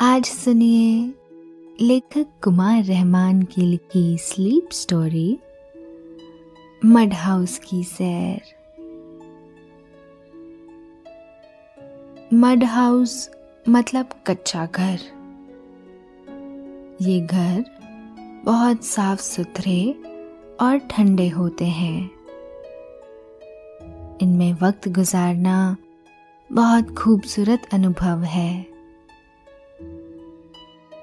आज सुनिए लेखक कुमार रहमान की लिखी स्लीप स्टोरी मड हाउस की सैर। मड हाउस मतलब कच्चा घर। ये घर बहुत साफ़ सुथरे और ठंडे होते हैं। इनमें वक्त गुजारना बहुत खूबसूरत अनुभव है।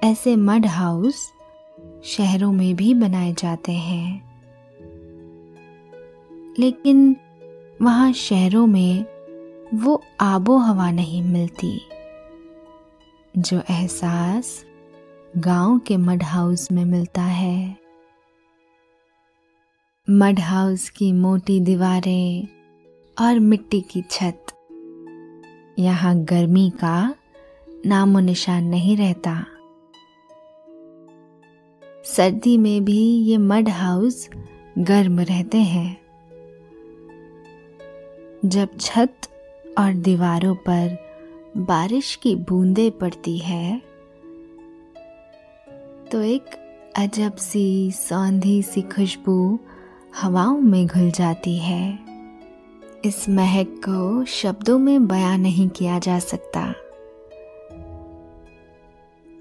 ऐसे मड हाउस शहरों में भी बनाए जाते हैं। लेकिन वहाँ शहरों में वो आबो हवा नहीं मिलती, जो एहसास गाँव के मड हाउस में मिलता है। मड हाउस की मोटी दीवारें और मिट्टी की छत, यहाँ गर्मी का नामो निशान नहीं रहता। सर्दी में भी ये मड हाउस गर्म रहते हैं। जब छत और दीवारों पर बारिश की बूंदें पड़ती है तो एक अजब सी, सौंधी सी खुशबू हवाओं में घुल जाती है। इस महक को शब्दों में बयां नहीं किया जा सकता।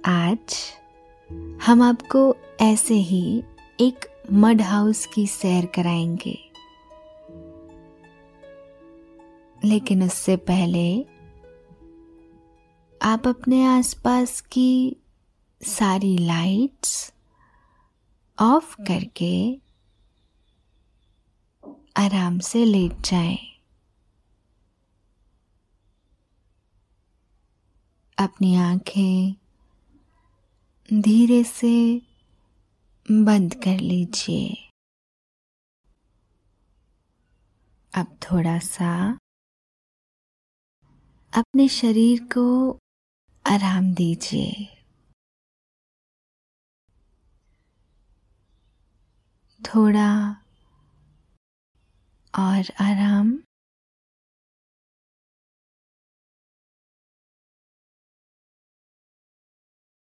आज हम आपको ऐसे ही एक मड हाउस की सैर कराएँगे लेकिन उससे पहले आप अपने आसपास की सारी लाइट्स ऑफ़ करके आराम से लेट जाएँ। अपनी आँखें धीरे से बंद कर लीजिए। अब थोड़ा सा अपने शरीर को आराम दीजिए। थोड़ा और आराम।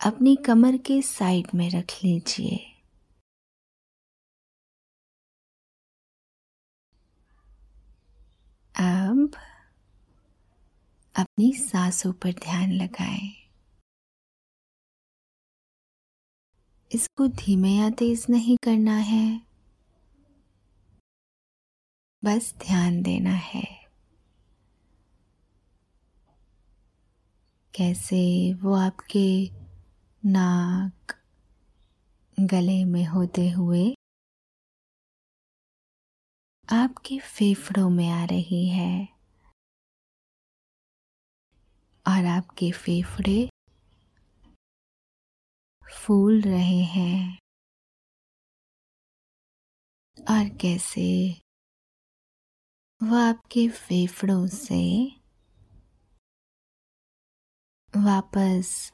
अपनी कमर के साइड में रख लीजिए। अब अपनी सांसों पर ध्यान लगाएँ। इसको धीमे या तेज नहीं करना है। बस ध्यान देना है। कैसे वो आपके नाक गले में होते हुए आपके फेफड़ों में आ रही है और आपके फेफड़े फूल रहे हैं। और कैसे वह आपके फेफड़ों से वापस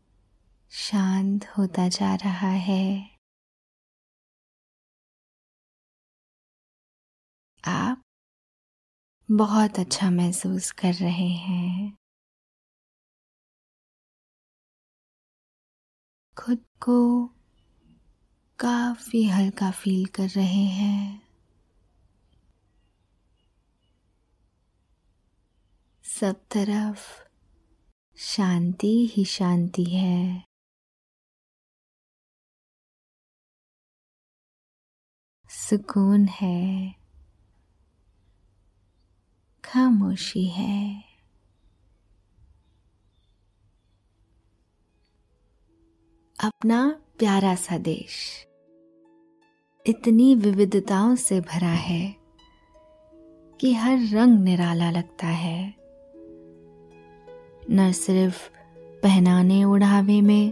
शांत होता जा रहा है। आप बहुत अच्छा महसूस कर रहे हैं। खुद को काफ़ी हल्का फील कर रहे हैं। सब तरफ़ शांति ही शांति है। सुकून है, खामोशी है। अपना प्यारा सा देश इतनी विविधताओं से भरा है कि हर रंग निराला लगता है। न सिर्फ़ पहनाने उड़ावे में,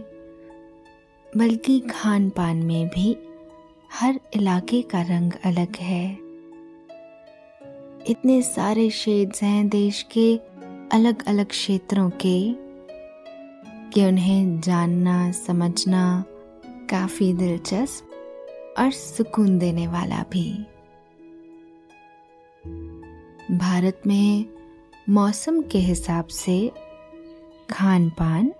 बल्कि खान पान में भी हर इलाके का रंग अलग है। इतने सारे शेड्स हैं देश के अलग अलग क्षेत्रों के कि उन्हें जानना, समझना काफ़ी दिलचस्प और सुकून देने वाला भी। भारत में मौसम के हिसाब से खान पान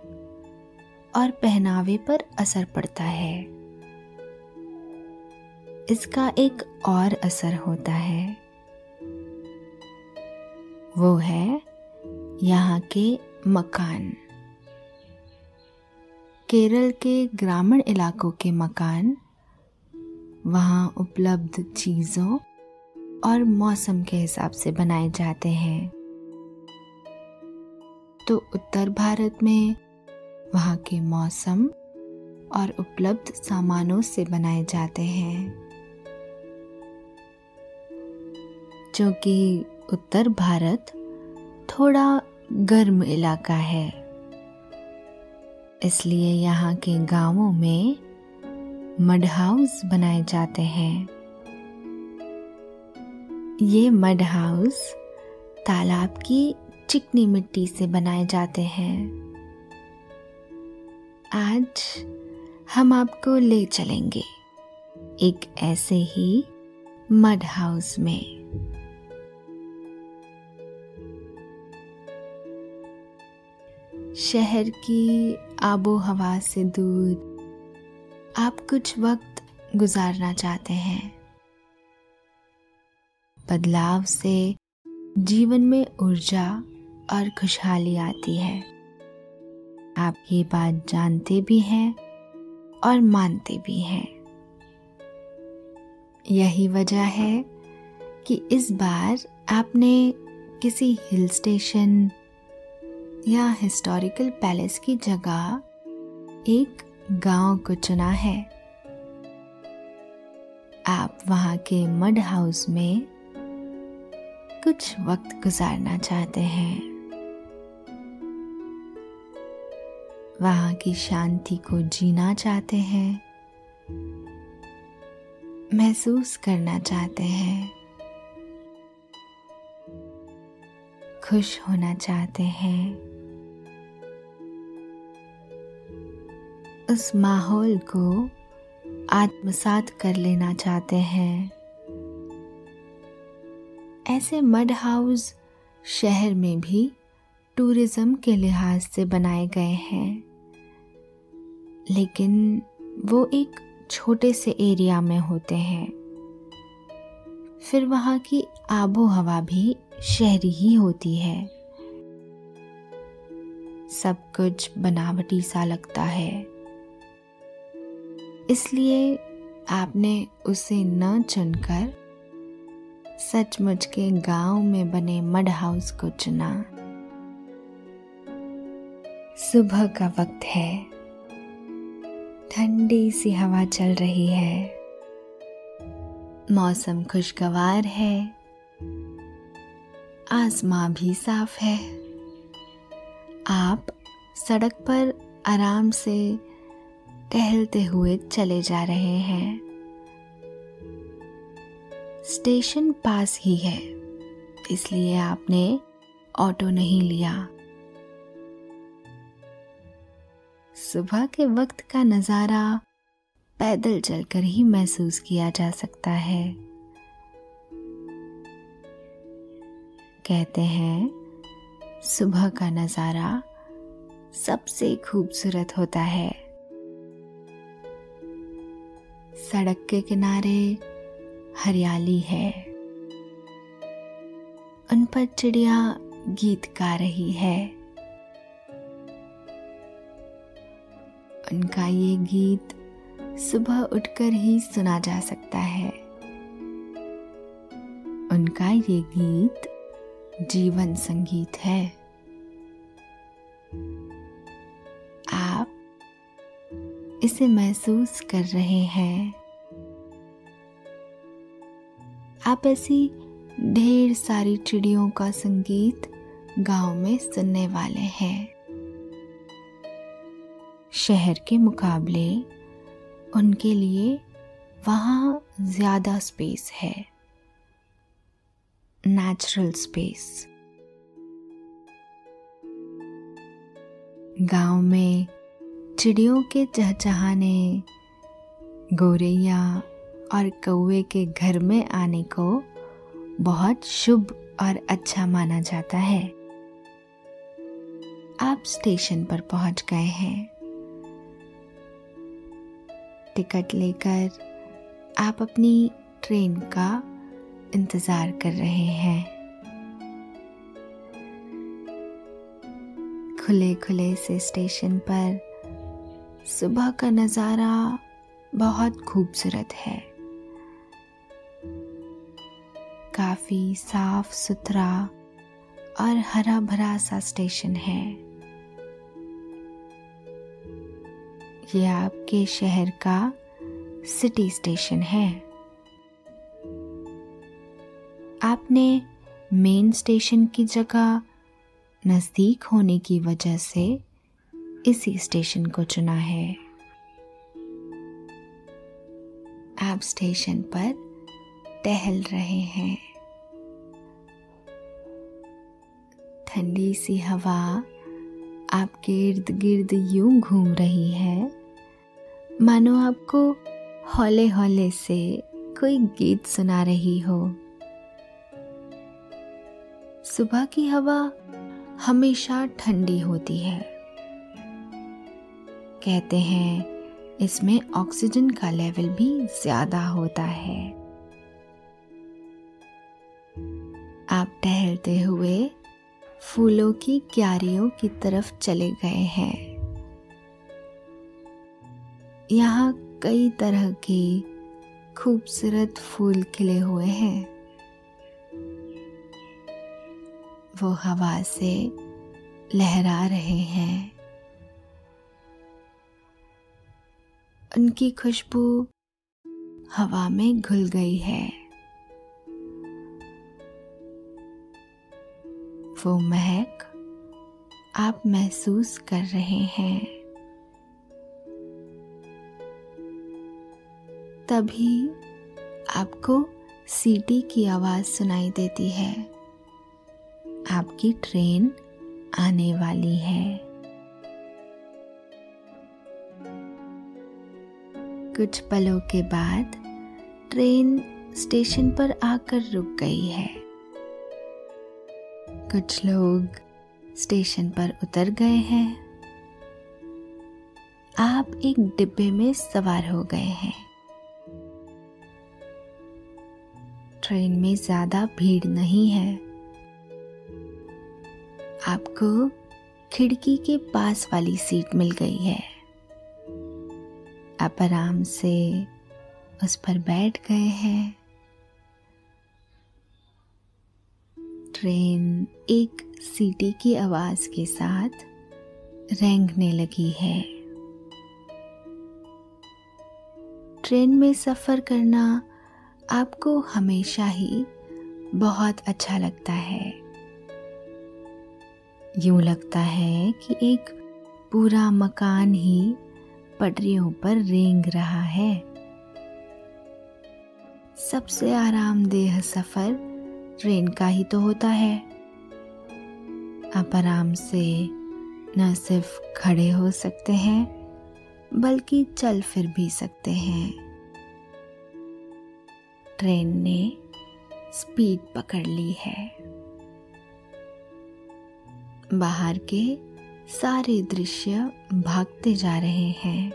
और पहनावे पर असर पड़ता है। इसका एक और असर होता है। वो है यहाँ के मकान। केरल के ग्रामीण इलाकों के मकान, वहाँ उपलब्ध चीज़ों और मौसम के हिसाब से बनाए जाते हैं। तो उत्तर भारत में वहाँ के मौसम और उपलब्ध सामानों से बनाए जाते हैं। क्योंकि उत्तर भारत थोड़ा गर्म इलाका है। इसलिए यहाँ के गाँवों में मड हाउस बनाए जाते हैं। ये मड हाउस तालाब की चिकनी मिट्टी से बनाए जाते हैं। आज हम आपको ले चलेंगे एक ऐसे ही मड हाउस में। शहर की आबो हवा से दूर आप कुछ वक्त गुजारना चाहते हैं। बदलाव से जीवन में ऊर्जा और खुशहाली आती है। आप ये बात जानते भी हैं और मानते भी हैं। यही वजह है कि इस बार आपने किसी हिल स्टेशन या हिस्टोरिकल पैलेस की जगह एक गाँव को चुना है। आप वहाँ के मड हाउस में कुछ वक्त गुजारना चाहते हैं। वहाँ की शांति को जीना चाहते हैं। महसूस करना चाहते हैं। खुश होना चाहते हैं। उस माहौल को आत्मसात कर लेना चाहते हैं। ऐसे मड हाउस शहर में भी टूरिज़्म के लिहाज से बनाए गए हैं। लेकिन वो एक छोटे से एरिया में होते हैं। फिर वहाँ की आबो हवा भी शहरी ही होती है। सब कुछ बनावटी सा लगता है। इसलिए आपने उसे न चुनकर सचमुच के गाँव में बने मड हाउस को चुना। सुबह का वक्त है। ठंडी सी हवा चल रही है। मौसम खुशगवार है। आसमां भी साफ़ है। आप सड़क पर आराम से टहलते हुए चले जा रहे हैं। स्टेशन पास ही है, इसलिए आपने ऑटो नहीं लिया। सुबह के वक्त का नज़ारा पैदल चलकर ही महसूस किया जा सकता है। कहते हैं, सुबह का नज़ारा सबसे खूबसूरत होता है। सड़क के किनारे हरियाली है। उन पर चिड़िया गीत गा रही है। उनका ये गीत सुबह उठकर ही सुना जा सकता है। उनका ये गीत जीवन संगीत है। इसे महसूस कर रहे हैं। आप ऐसी ढेर सारी चिड़ियों का संगीत गाँव में सुनने वाले हैं। शहर के मुकाबले उनके लिए वहाँ ज़्यादा स्पेस है। नेचुरल स्पेस गाँव में चिड़ियों के चहचहाने, गोरैया और कौए के घर में आने को बहुत शुभ और अच्छा माना जाता है। आप स्टेशन पर पहुँच गए हैं। टिकट लेकर आप अपनी ट्रेन का इंतज़ार कर रहे हैं। खुले खुले से स्टेशन पर सुबह का नज़ारा बहुत खूबसूरत है। काफ़ी साफ़ सुथरा और हरा भरा सा स्टेशन है। ये आपके शहर का सिटी स्टेशन है। आपने मेन स्टेशन की जगह नज़दीक होने की वजह से इसी स्टेशन को चुना है। आप स्टेशन पर टहल रहे हैं। ठंडी सी हवा आपके इर्द गिर्द यूँ घूम रही है। मानो आपको हौले हौले से कोई गीत सुना रही हो। सुबह की हवा हमेशा ठंडी होती है। कहते हैं, इसमें ऑक्सीजन का लेवल भी ज़्यादा होता है। आप टहलते हुए फूलों की क्यारियों की तरफ़ चले गए हैं। यहाँ कई तरह के खूबसूरत फूल खिले हुए हैं। वो हवा से लहरा रहे हैं। उनकी खुशबू हवा में घुल गई है। वो महक आप महसूस कर रहे हैं। तभी आपको सीटी की आवाज़ सुनाई देती है। आपकी ट्रेन आने वाली है। कुछ पलों के बाद ट्रेन स्टेशन पर आकर रुक गई है। कुछ लोग स्टेशन पर उतर गए हैं। आप एक डिब्बे में सवार हो गए हैं। ट्रेन में ज़्यादा भीड़ नहीं है। आपको खिड़की के पास वाली सीट मिल गई है। आप आराम से उस पर बैठ गए हैं। ट्रेन एक सीटी की आवाज़ के साथ रेंगने लगी है। ट्रेन में सफ़र करना आपको हमेशा ही बहुत अच्छा लगता है। यूँ लगता है कि एक पूरा मकान ही पटरियों पर रेंग रहा है। सबसे आरामदेह सफ़र ट्रेन का ही तो होता है। आप आराम से न सिर्फ़ खड़े हो सकते हैं, बल्कि चल फिर भी सकते हैं। ट्रेन ने स्पीड पकड़ ली है। बाहर के सारे दृश्य भागते जा रहे हैं।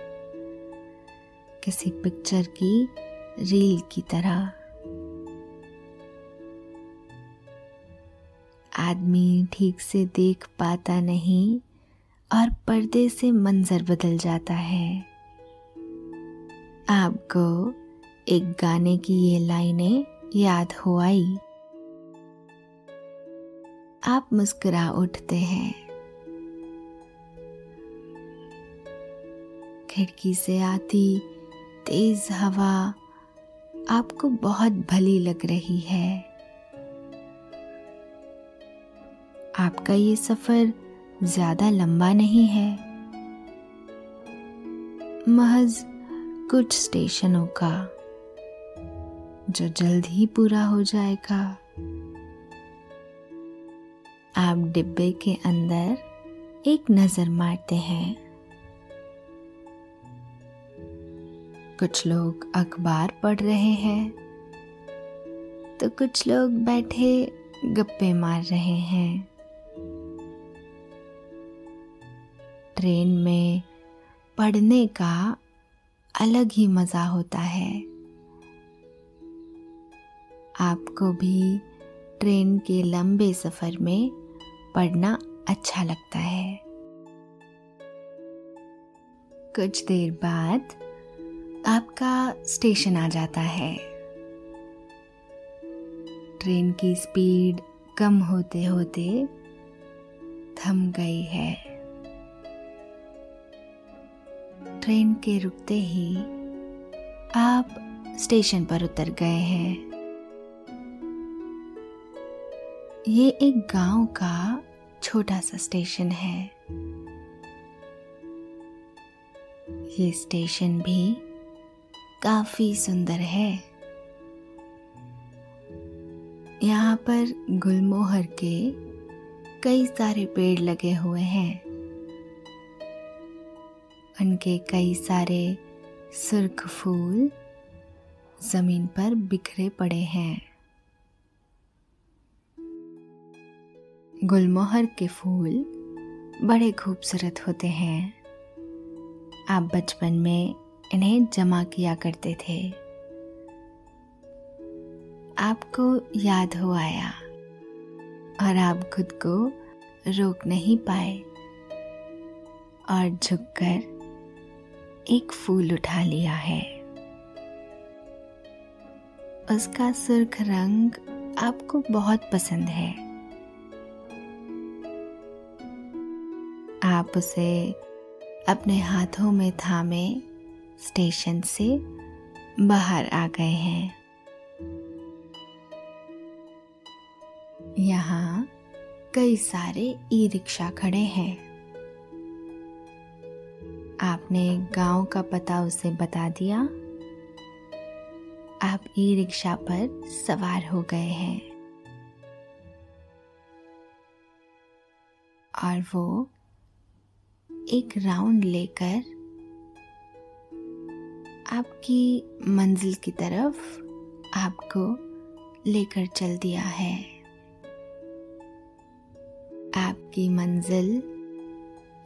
किसी पिक्चर की रील की तरह। आदमी ठीक से देख पाता नहीं और पर्दे से मंजर बदल जाता है। आपको एक गाने की ये लाइनें याद हो आई। आप मुस्कुरा उठते हैं। खिड़की से आती तेज हवा आपको बहुत भली लग रही है। आपका ये सफ़र ज़्यादा लंबा नहीं है। महज कुछ स्टेशनों का, जो जल्द ही पूरा हो जाएगा। आप डिब्बे के अंदर एक नज़र मारते हैं। कुछ लोग अखबार पढ़ रहे हैं तो कुछ लोग बैठे गप्पे मार रहे हैं। ट्रेन में पढ़ने का अलग ही मज़ा होता है। आपको भी ट्रेन के लंबे सफ़र में पढ़ना अच्छा लगता है। कुछ देर बाद आपका स्टेशन आ जाता है। ट्रेन की स्पीड कम होते होते थम गई है। ट्रेन के रुकते ही आप स्टेशन पर उतर गए हैं। ये एक गाँव का छोटा सा स्टेशन है। ये स्टेशन भी काफ़ी सुंदर है। यहाँ पर गुलमोहर के कई सारे पेड़ लगे हुए हैं। उनके कई सारे सुर्ख फूल ज़मीन पर बिखरे पड़े हैं। गुलमोहर के फूल बड़े खूबसूरत होते हैं। आप बचपन में इन्हें जमा किया करते थे। आपको याद हो आया और आप खुद को रोक नहीं पाए और झुककर एक फूल उठा लिया है। उसका सुर्ख रंग आपको बहुत पसंद है। आप उसे अपने हाथों में थामे स्टेशन से बाहर आ गए हैं। यहाँ कई सारे ई रिक्शा खड़े हैं। आपने गाँव का पता उसे बता दिया। आप ई रिक्शा पर सवार हो गए हैं। और वो एक राउंड लेकर आपकी मंजिल की तरफ़ आपको लेकर चल दिया है। आपकी मंजिल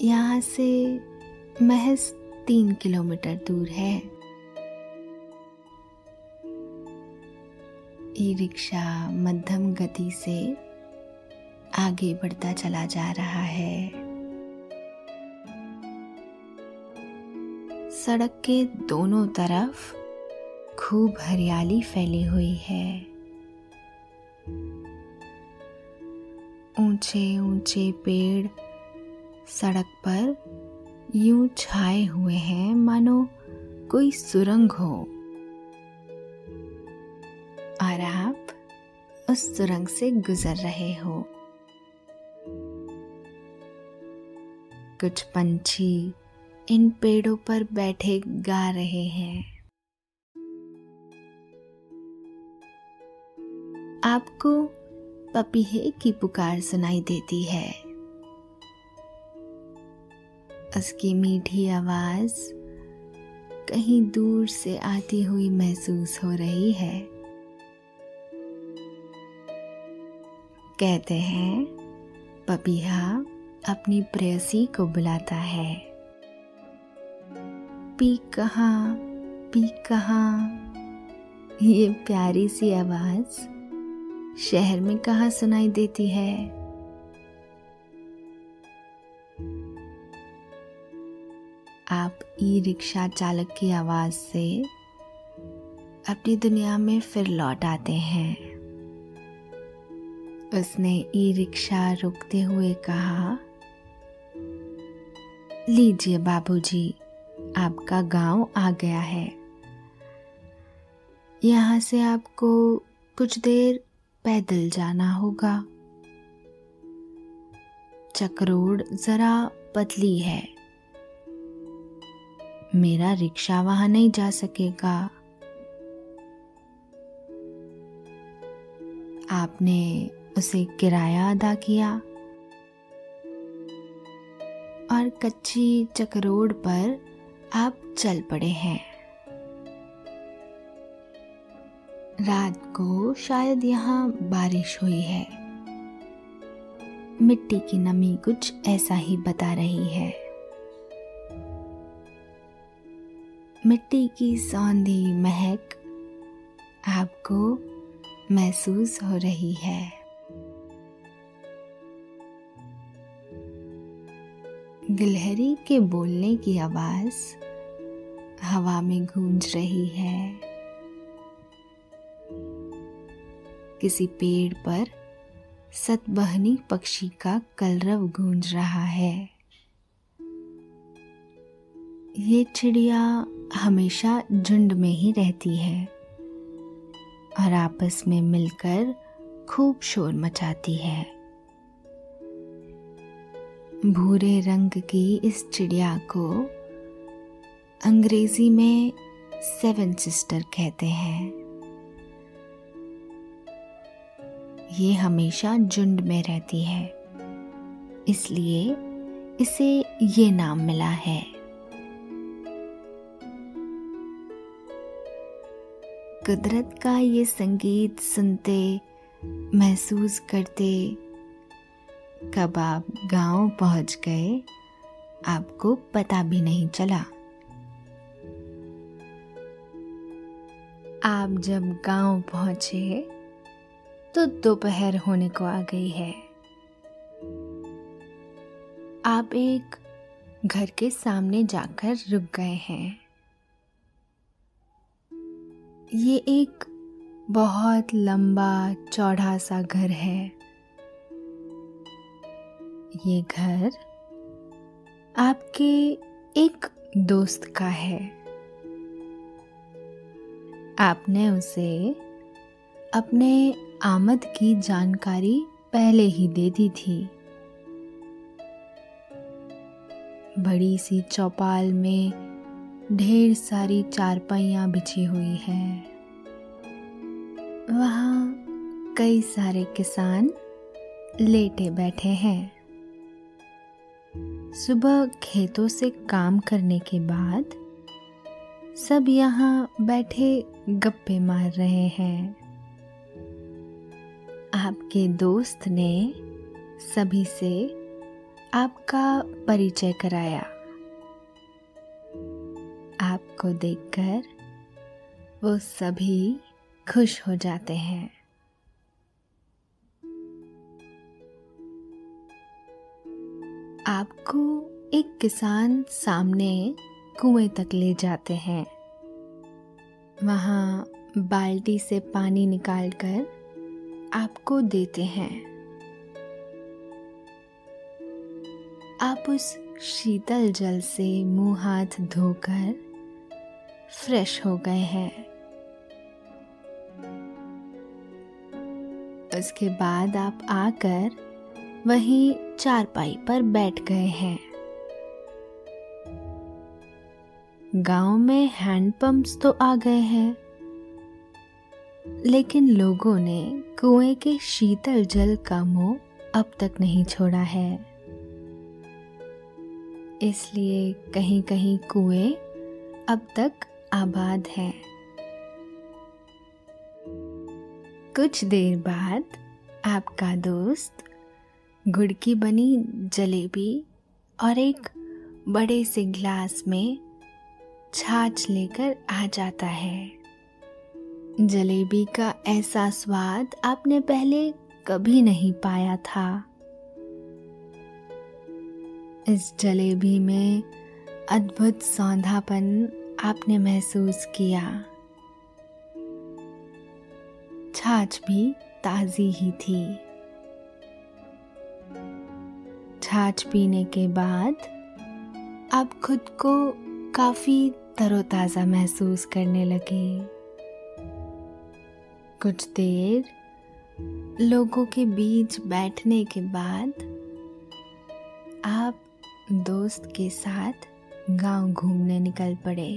यहाँ से महज तीन किलोमीटर दूर है। ई रिक्शा मध्यम गति से आगे बढ़ता चला जा रहा है। सड़क के दोनों तरफ़ खूब हरियाली फैली हुई है। ऊँचे ऊँचे पेड़ सड़क पर यूँ छाए हुए हैं, मानो कोई सुरंग हो। और आप उस सुरंग से गुजर रहे हो। कुछ पंछी इन पेड़ों पर बैठे गा रहे हैं। आपको पपीहे की पुकार सुनाई देती है। उसकी मीठी आवाज़ कहीं दूर से आती हुई महसूस हो रही है। कहते हैं, पपीहा अपनी प्रेयसी को बुलाता है। पी कहा पी कहा? ये प्यारी सी आवाज़ शहर में कहा सुनाई देती है? आप ई रिक्शा चालक की आवाज़ से अपनी दुनिया में फिर लौट आते हैं। उसने ई रिक्शा रुकते हुए कहा लीजिए बाबूजी, आपका गाँव आ गया है। यहाँ से आपको कुछ देर पैदल जाना होगा। चक्रोड जरा पतली है। मेरा रिक्शा वहाँ नहीं जा सकेगा। आपने उसे किराया अदा किया। और कच्ची चक्रोड पर आप चल पड़े हैं। रात को शायद यहाँ बारिश हुई है। मिट्टी की नमी कुछ ऐसा ही बता रही है। मिट्टी की सौंधी महक आपको महसूस हो रही है। गिलहरी के बोलने की आवाज़ हवा में गूंज रही है। किसी पेड़ पर सतबहनी पक्षी का कलरव गूंज रहा है। ये चिड़िया हमेशा झुंड में ही रहती है और आपस में मिलकर खूब शोर मचाती है। भूरे रंग की इस चिड़िया को अंग्रेज़ी में सेवन सिस्टर कहते हैं। ये हमेशा झुंड में रहती है, इसलिए इसे ये नाम मिला है। कुदरत का ये संगीत सुनते, महसूस करते कब आप गाँव पहुँच गए, आपको पता भी नहीं चला। आप जब गाँव पहुँचे तो दोपहर होने को आ गई है। आप एक घर के सामने जाकर रुक गए हैं। ये एक बहुत लंबा, चौड़ा सा घर है। ये घर आपके एक दोस्त का है। आपने उसे अपने आमद की जानकारी पहले ही दे दी थी। बड़ी सी चौपाल में ढेर सारी चारपाइयाँ बिछी हुई है। वहाँ कई सारे किसान लेटे बैठे हैं। सुबह खेतों से काम करने के बाद सब यहाँ बैठे गप्पे मार रहे हैं। आपके दोस्त ने सभी से आपका परिचय कराया। आपको देखकर वो सभी खुश हो जाते हैं। आपको एक किसान सामने कुएँ तक ले जाते हैं। वहाँ बाल्टी से पानी निकालकर आपको देते हैं। आप उस शीतल जल से मुँह हाथ धोकर फ्रेश हो गए हैं। उसके बाद आप आकर वहीं चारपाई पर बैठ गए हैं। गाँव में हैंडपंप्स तो आ गए हैं। लेकिन लोगों ने कुएँ के शीतल जल का मुँह अब तक नहीं छोड़ा है। इसलिए कहीं कहीं कुएँ अब तक आबाद है। कुछ देर बाद आपका दोस्त गुड़ की बनी जलेबी और एक बड़े से ग्लास में छाछ लेकर आ जाता है। जलेबी का ऐसा स्वाद आपने पहले कभी नहीं पाया था। इस जलेबी में अद्भुत सौंधापन आपने महसूस किया। छाछ भी ताज़ी ही थी। छाछ पीने के बाद आप खुद को काफ़ी तरोताज़ा महसूस करने लगे। कुछ देर लोगों के बीच बैठने के बाद आप दोस्त के साथ गाँव घूमने निकल पड़े।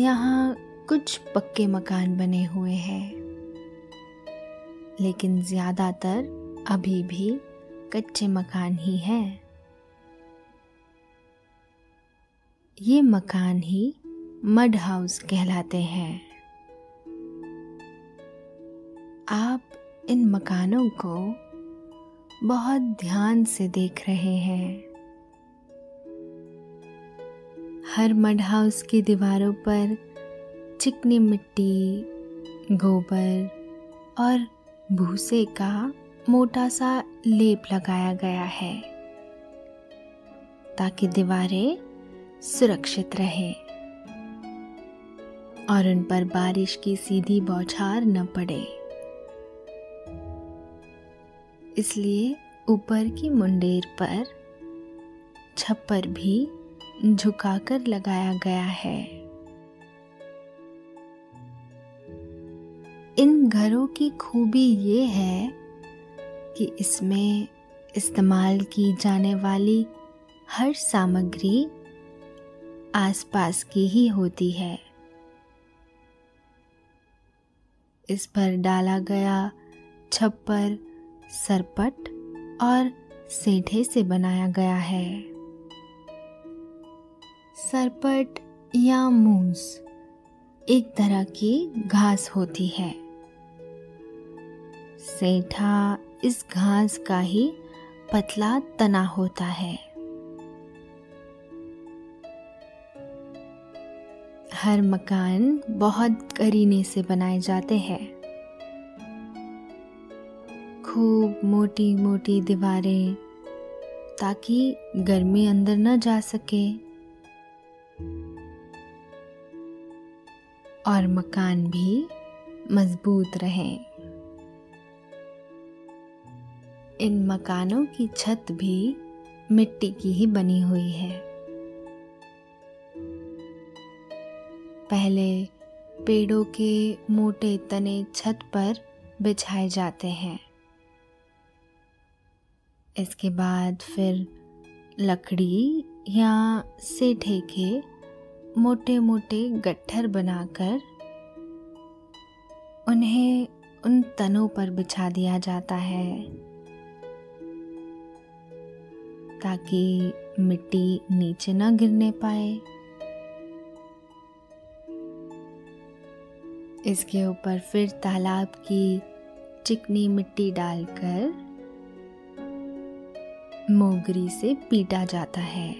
यहाँ कुछ पक्के मकान बने हुए हैं, लेकिन ज़्यादातर अभी भी कच्चे मकान ही है। ये मकान ही मड हाउस कहलाते हैं। आप इन मकानों को बहुत ध्यान से देख रहे हैं। हर मड हाउस की दीवारों पर चिकनी मिट्टी, गोबर और भूसे का मोटा सा लेप लगाया गया है ताकि दीवारें सुरक्षित रहे और उन पर बारिश की सीधी बौछार न पड़े। इसलिए ऊपर की मुंडेर पर छप्पर भी झुकाकर लगाया गया है। इन घरों की खूबी ये है कि इसमें इस्तेमाल की जाने वाली हर सामग्री आसपास की ही होती है। इस पर डाला गया छप्पर, सरपट और सेठे से बनाया गया है। सरपट या मूस एक तरह की घास होती है। सेठा इस घास का ही पतला तना होता है। हर मकान बहुत करीने से बनाए जाते हैं। खूब मोटी मोटी दीवारें ताकि गर्मी अंदर न जा सके। और मकान भी मज़बूत रहें। इन मकानों की छत भी मिट्टी की ही बनी हुई है। पहले पेड़ों के मोटे तने छत पर बिछाए जाते हैं। इसके बाद फिर लकड़ी या सेठे के मोटे मोटे गट्ठर बनाकर उन्हें उन तनों पर बिछा दिया जाता है। ताकि मिट्टी नीचे ना गिरने पाए। इसके ऊपर फिर तालाब की चिकनी मिट्टी डालकर मोगरी से पीटा जाता है।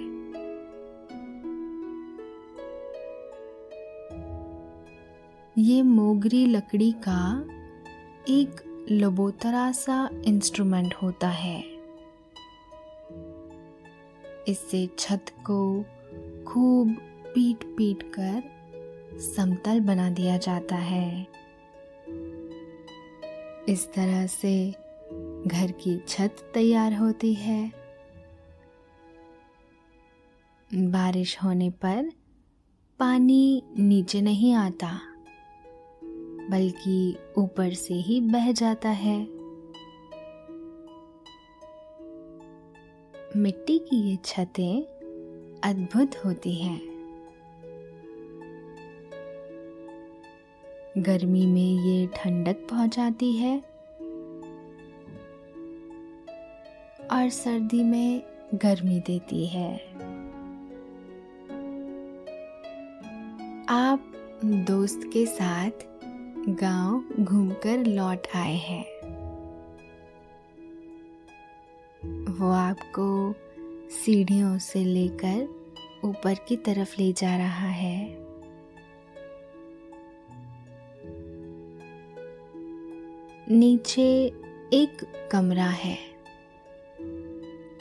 ये मोगरी लकड़ी का एक लबोतरा सा इंस्ट्रूमेंट होता है। इससे छत को खूब पीट पीट कर समतल बना दिया जाता है। इस तरह से घर की छत तैयार होती है। बारिश होने पर पानी नीचे नहीं आता, बल्कि ऊपर से ही बह जाता है। मिट्टी की ये छतें अद्भुत होती हैं। गर्मी में ये ठंडक पहुंचाती है और सर्दी में गर्मी देती है। आप दोस्त के साथ गाँव घूमकर लौट आए हैं। वो आपको सीढ़ियों से लेकर ऊपर की तरफ़ ले जा रहा है। नीचे एक कमरा है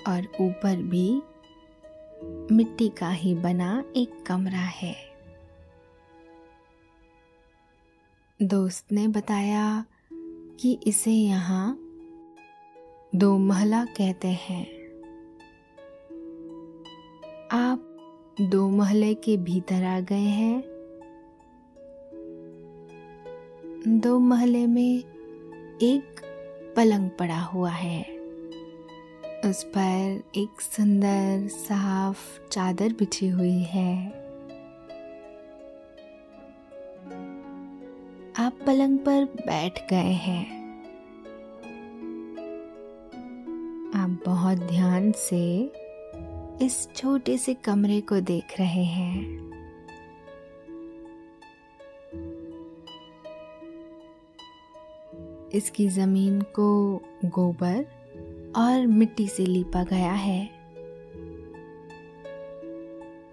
और ऊपर भी मिट्टी का ही बना एक कमरा है। दोस्त ने बताया कि इसे यहाँ दो महला कहते हैं। आप दो महले के भीतर आ गए हैं। दो महले में एक पलंग पड़ा हुआ है। उस पर एक सुंदर, साफ़ चादर बिछी हुई है। आप पलंग पर बैठ गए हैं। बहुत ध्यान से इस छोटे से कमरे को देख रहे हैं। इसकी ज़मीन को गोबर और मिट्टी से लीपा गया है।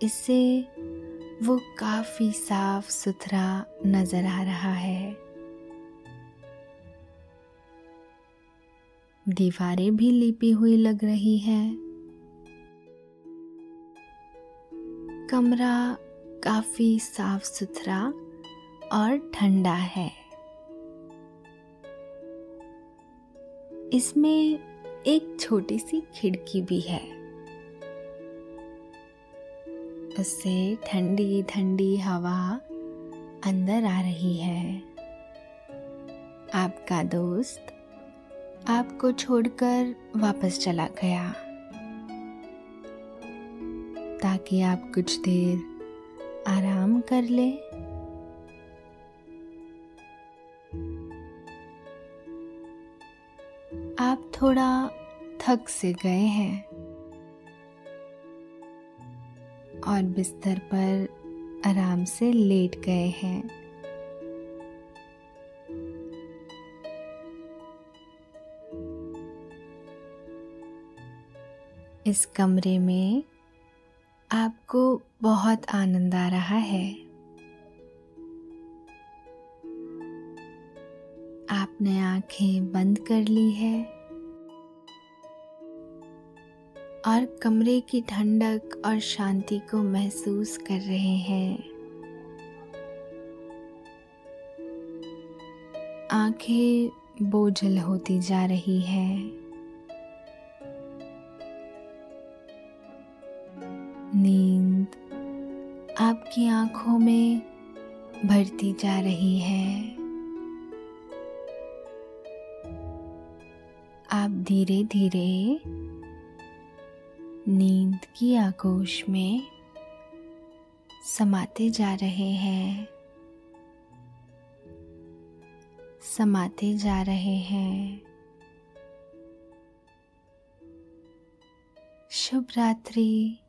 इससे वो काफ़ी साफ़ सुथरा नज़र आ रहा है। दीवारें भी लिपी हुई लग रही है। कमरा काफ़ी साफ़ सुथरा और ठंडा है। इसमें एक छोटी सी खिड़की भी है। उससे ठंडी ठंडी हवा अंदर आ रही है। आपका दोस्त आपको छोड़कर वापस चला गया। ताकि आप कुछ देर आराम कर ले। आप थोड़ा थक से गए हैं और बिस्तर पर आराम से लेट गए हैं। इस कमरे में आपको बहुत आनंद आ रहा है। आपने आँखें बंद कर ली है और कमरे की ठंडक और शांति को महसूस कर रहे हैं। आँखें बोझल होती जा रही है। आपकी आँखों में भरती जा रही है। आप धीरे धीरे नींद की आगोश में समाते जा रहे हैं। समाते जा रहे हैं। शुभ रात्रि।